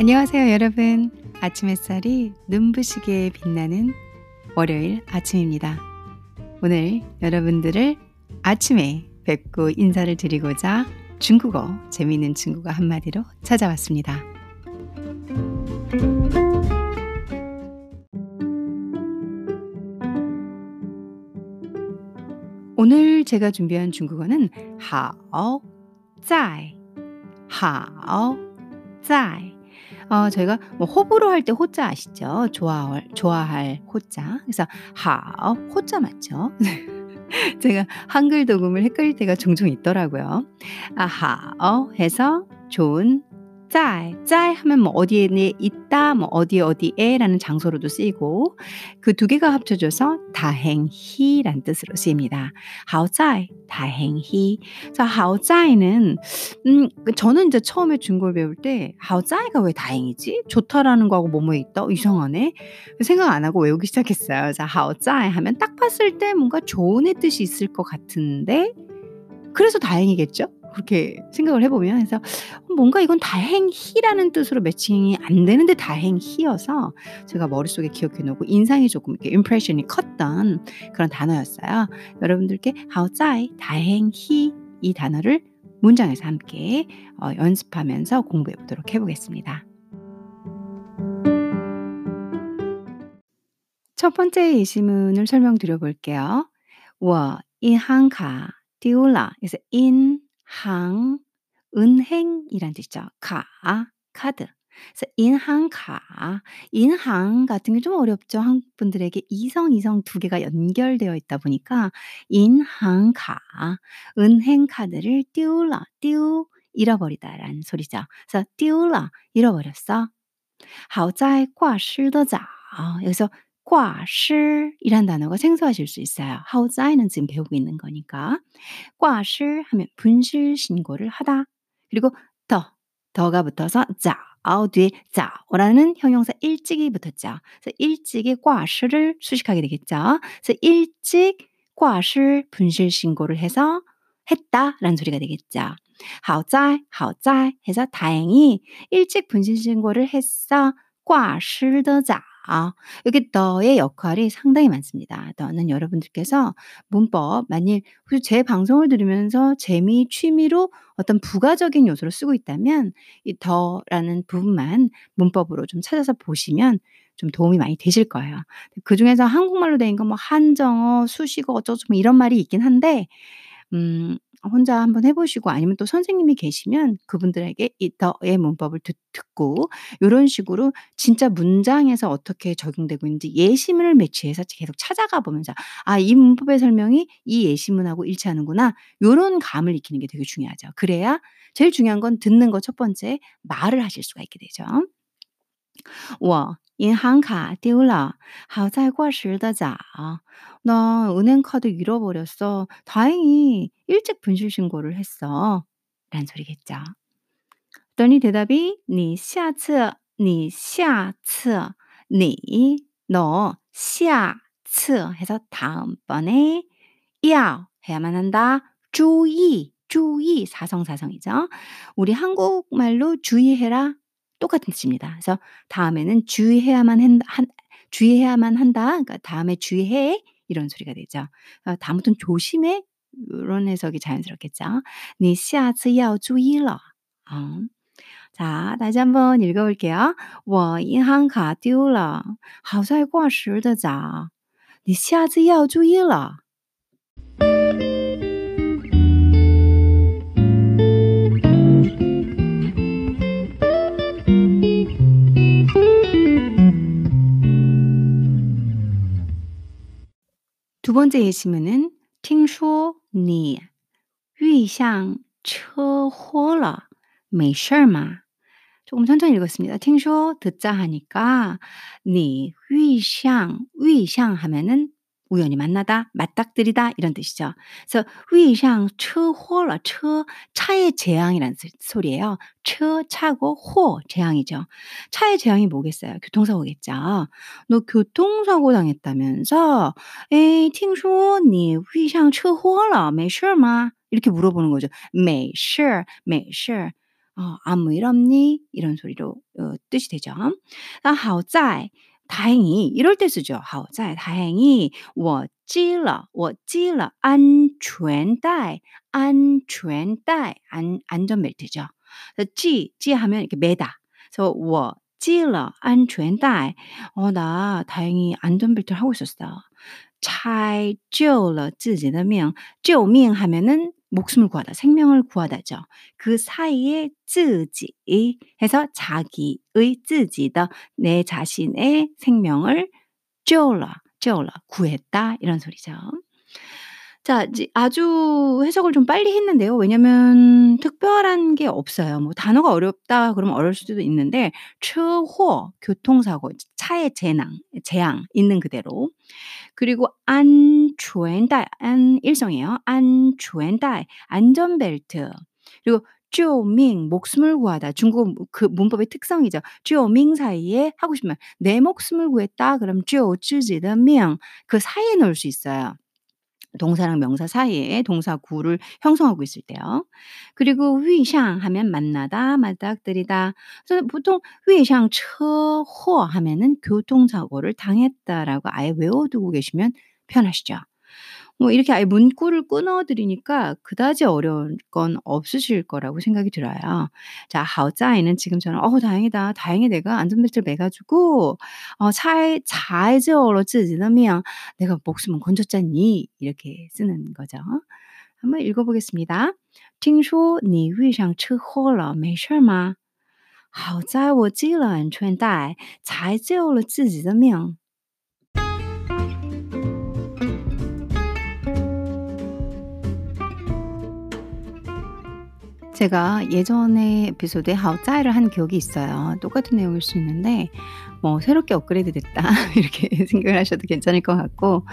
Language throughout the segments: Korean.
안녕하세요, 여러분. 아침 햇살이 눈부시게 빛나는 월요일 아침입니다. 오늘 여러분들을 아침에 뵙고 인사를 드리고자 중국어 재미있는 중국어 한마디로 찾아왔습니다. 오늘 제가 준비한 중국어는 하오, 짜이, 하오, 짜이. 어, 저희가 뭐 호불호 할 때 호자 아시죠? 좋아할, 좋아할 호자. 그래서 하오, 호자 맞죠? 제가 한글 도금을 헷갈릴 때가 종종 있더라고요. 아, 하오 해서 좋은 짤, 짤 하면 뭐 어디에 있다, 뭐 어디 어디에라는 장소로도 쓰이고 그 두 개가 합쳐져서 다행히란 뜻으로 쓰입니다. 하오짜이, 다행히. 자, 하오짜이는 음, 그 저는 이제 처음에 중국어 배울 때 하오짜이가 왜 다행이지? 좋다라는 거하고 뭐뭐 있다? 이상하네. 생각 안 하고 외우기 시작했어요. 자, 하오짜이 하면 딱 봤을 때 뭔가 좋은의 뜻이 있을 것 같은데 그래서 다행이겠죠? 그렇게 생각을 해보면 그래서 뭔가 이건 다행히라는 뜻으로 매칭이 안 되는데 다행히여서 제가 머릿속에 기억해 놓고 인상이 조금 이렇게 임프레션이 컸던 그런 단어였어요. 여러분들께 하오짜이 다행히 이 단어를 문장에서 함께 어, 연습하면서 공부해 보도록 해보겠습니다. 첫 번째 예시문을 설명드려 볼게요. 我银行卡丢了. 그래서 in 항, 은행이란 뜻이죠. 가, 카드. 그래서 인항가, 인항 같은 게 좀 어렵죠. 한국 분들에게 이성, 이성 두 개가 연결되어 있다 보니까 인항가, 은행 카드를 띄울라, 띄우, 잃어버리다라는 소리죠. 그래서 띄울라, 잃어버렸어. 好在挂失的早. 여기서 과실이란 단어가 생소하실 수 있어요. 하우자이는 지금 배우고 있는 거니까. 과시 하면 분실 신고를 하다. 그리고 더, 더가 붙어서 자, 아우 뒤에 자라는 형용사 일찍이 붙었죠. 그래서 일찍이 과시를 수식하게 되겠죠. 그래서 일찍 과시 분실 신고를 해서 했다라는 소리가 되겠죠. 하우자이, 해서 다행히 일찍 분실 신고를 했어. 과시더자 아, 여기 너의 역할이 상당히 많습니다. 너는 여러분들께서 문법, 만일 제 방송을 들으면서 재미, 취미로 어떤 부가적인 요소로 쓰고 있다면 이 더라는 부분만 문법으로 좀 찾아서 보시면 좀 도움이 많이 되실 거예요. 그 중에서 한국말로 된거뭐 한정어, 수식어 어쩌고 뭐 이런 말이 있긴 한데, 음, 혼자 한번 해 보시고 아니면 또 선생님이 계시면 그분들에게 이 더의 문법을 듣 듣고 요런 식으로 진짜 문장에서 어떻게 적용되고 있는지 예시문을 매치해서 계속 찾아가 보면서 '아 이 문법의 설명이 이 예시문하고 일치하는구나.' 요런 감을 익히는 게 되게 중요하죠. 그래야 제일 중요한 건 듣는 거 첫 번째 말을 하실 수가 있게 되죠. 我银行卡丢了好在过时的早나 은행 카드 잃어버렸어. 다행히 일찍 분실 신고를 했어. 라는 소리겠죠. 그랬더니 대답이 你下次你下次你너下次 해서 다음번에 要 해야만 한다. 注意 注意 사성사성이죠. 우리 한국말로 주의해라 똑같은 뜻입니다. 그래서 다음에는 주의해야만 한, 한 주의해야만 한다. 그러니까 다음에 주의해 이런 소리가 되죠. 어, 다음부터는 조심해 이런 해석이 자연스럽겠죠. 你下次要注意了. 어. 자, 다시 한번 읽어볼게요. 我银行卡丢了，好在挂失的早，你下次要注意了。 두 번째 예시문은 听说你遇上车祸了没事吗 조금 천천히 읽었습니다. 听说 듣자 하니까 你遇上遇上 하면은 우연히 만나다, 맞닥뜨리다 이런 뜻이죠. 그래서 遇上车祸了,车 차의 재앙이라는 소리예요. 车 차고 祸 재앙이죠. 차의 재앙이 뭐겠어요? 교통사고겠죠. 너 교통사고 당했다면서? 에이, 听说你遇上车祸了,没事吗? 이렇게 물어보는 거죠. 没事,没事. 어, 아무 일 없니? 이런 소리로 어, 뜻이 되죠. 나 하오짜이 다행히 이럴 때 쓰죠. 하오짜이 다행히 我系了,我系了 안전带, 안전带, 안 안전벨트죠. 그래서 系,系 하면 이렇게 매다. 그래서 我系了 안전带. 어, 나 다행히 안전벨트를 하고 있었어. 才救了自己的命.救命 하면은 목숨을 구하다, 생명을 구하다죠. 그 사이에 쯔지 해서 자기의 쯔지더 내 자신의 생명을 쪼라, 쪼라 구했다 이런 소리죠. 자, 아주 해석을 좀 빨리 했는데요. 왜냐면 특별한 게 없어요. 뭐 단어가 어렵다 그러면 어려울 수도 있는데 추호 교통사고, 차의 재앙, 재앙 있는 그대로. 그리고 안주엔다 안 일성이에요. 안주엔다 안전벨트. 그리고 쭈밍 목숨을 구하다 중국 그 문법의 특성이죠. 쭈밍 사이에 하고 싶으면 내 목숨을 구했다 그럼 쭈 쯔지더 명그 사이에 넣을 수 있어요. 동사랑 명사 사이에 동사 구를 형성하고 있을 때요. 그리고 위샹 하면 만나다, 맞닥뜨리다. 그래서 보통 위샹车祸 하면은 교통사고를 당했다라고 아예 외워두고 계시면 편하시죠. 뭐 이렇게 아예 문구를 끊어 드리니까 그다지 어려운 건 없으실 거라고 생각이 들어요. 자, 하오짜이는 지금처럼 '어 다행이다. 다행히 내가 안전벨트를 매 가지고 어 차에 才救了自己的命. 내가 목숨은 건졌잖니.' 이렇게 쓰는 거죠. 한번 읽어 보겠습니다. 听说你遇上车祸了，没事吗？好在我系了安全带，才救了自己的命。 제가 예전에 에피소드에 하오짜이를 한 기억이 있어요. 똑같은 내용일 수 있는데 뭐 새롭게 업그레이드 됐다 이렇게 생각을 하셔도 괜찮을 것 같고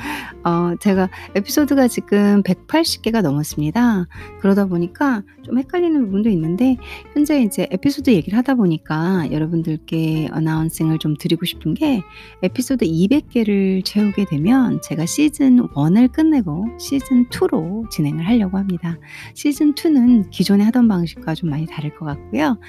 어 제가 에피소드가 지금 180개가 넘었습니다. 그러다 보니까 좀 헷갈리는 부분도 있는데 현재 이제 에피소드 얘기를 하다 보니까 여러분들께 어나운싱을 좀 드리고 싶은 게 에피소드 200개를 채우게 되면 제가 시즌 1을 끝내고 시즌 2로 진행을 하려고 합니다. 시즌 2는 기존에 하던 방식과 좀 많이 다를 것 같고요.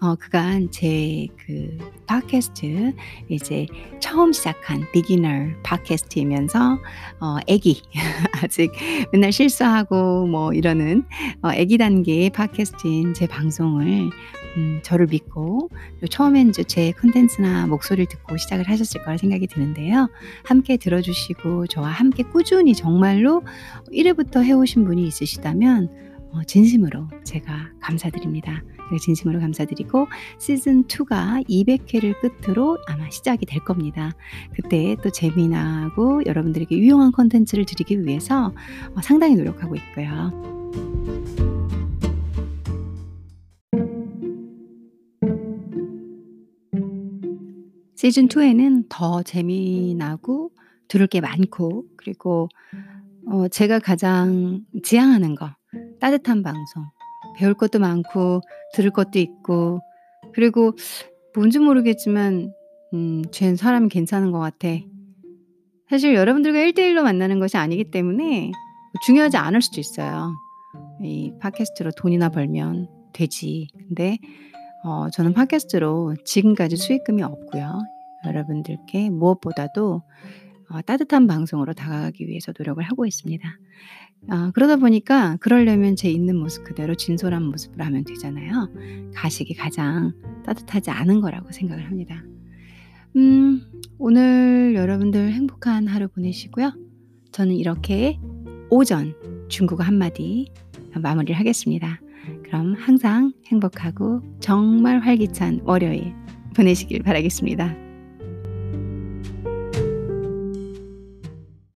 어 그간 제 그 팟캐스트 이제 처음 시작한 비기너 팟캐스트이면서 어 애기 아직 맨날 실수하고 뭐 이러는 어 애기 단계의 팟캐스트인 제 방송을 음 저를 믿고 처음엔 이제 제 콘텐츠나 목소리를 듣고 시작을 하셨을 거라 생각이 드는데요. 함께 들어 주시고 저와 함께 꾸준히 정말로 1 회부터 해 오신 분이 있으시다면 어 진심으로 제가 감사드립니다. 진심으로 감사드리고 시즌 2가 200회를 끝으로 아마 시작이 될 겁니다. 그때 또 재미나고 여러분들에게 유용한 컨텐츠를 드리기 위해서 어, 상당히 노력하고 있고요. 시즌 2에는 더 재미나고 들을 게 많고 그리고 어, 제가 가장 지향하는 거 따뜻한 방송 배울 것도 많고 들을 것도 있고 그리고 뭔지 모르겠지만 음 쟨 사람이 괜찮은 것 같아. 사실 여러분들과 1대1로 만나는 것이 아니기 때문에 중요하지 않을 수도 있어요. 이 팟캐스트로 돈이나 벌면 되지. 근데 어 저는 팟캐스트로 지금까지 수익금이 없고요. 여러분들께 무엇보다도 어 따뜻한 방송으로 다가가기 위해서 노력을 하고 있습니다. 아 그러다 보니까 그러려면 제 있는 모습 그대로 진솔한 모습으로 하면 되잖아요. 가식이 가장 따뜻하지 않은 거라고 생각을 합니다. 음 오늘 여러분들 행복한 하루 보내시고요. 저는 이렇게 오전 중국어 한마디 마무리를 하겠습니다. 그럼 항상 행복하고 정말 활기찬 월요일 보내시길 바라겠습니다.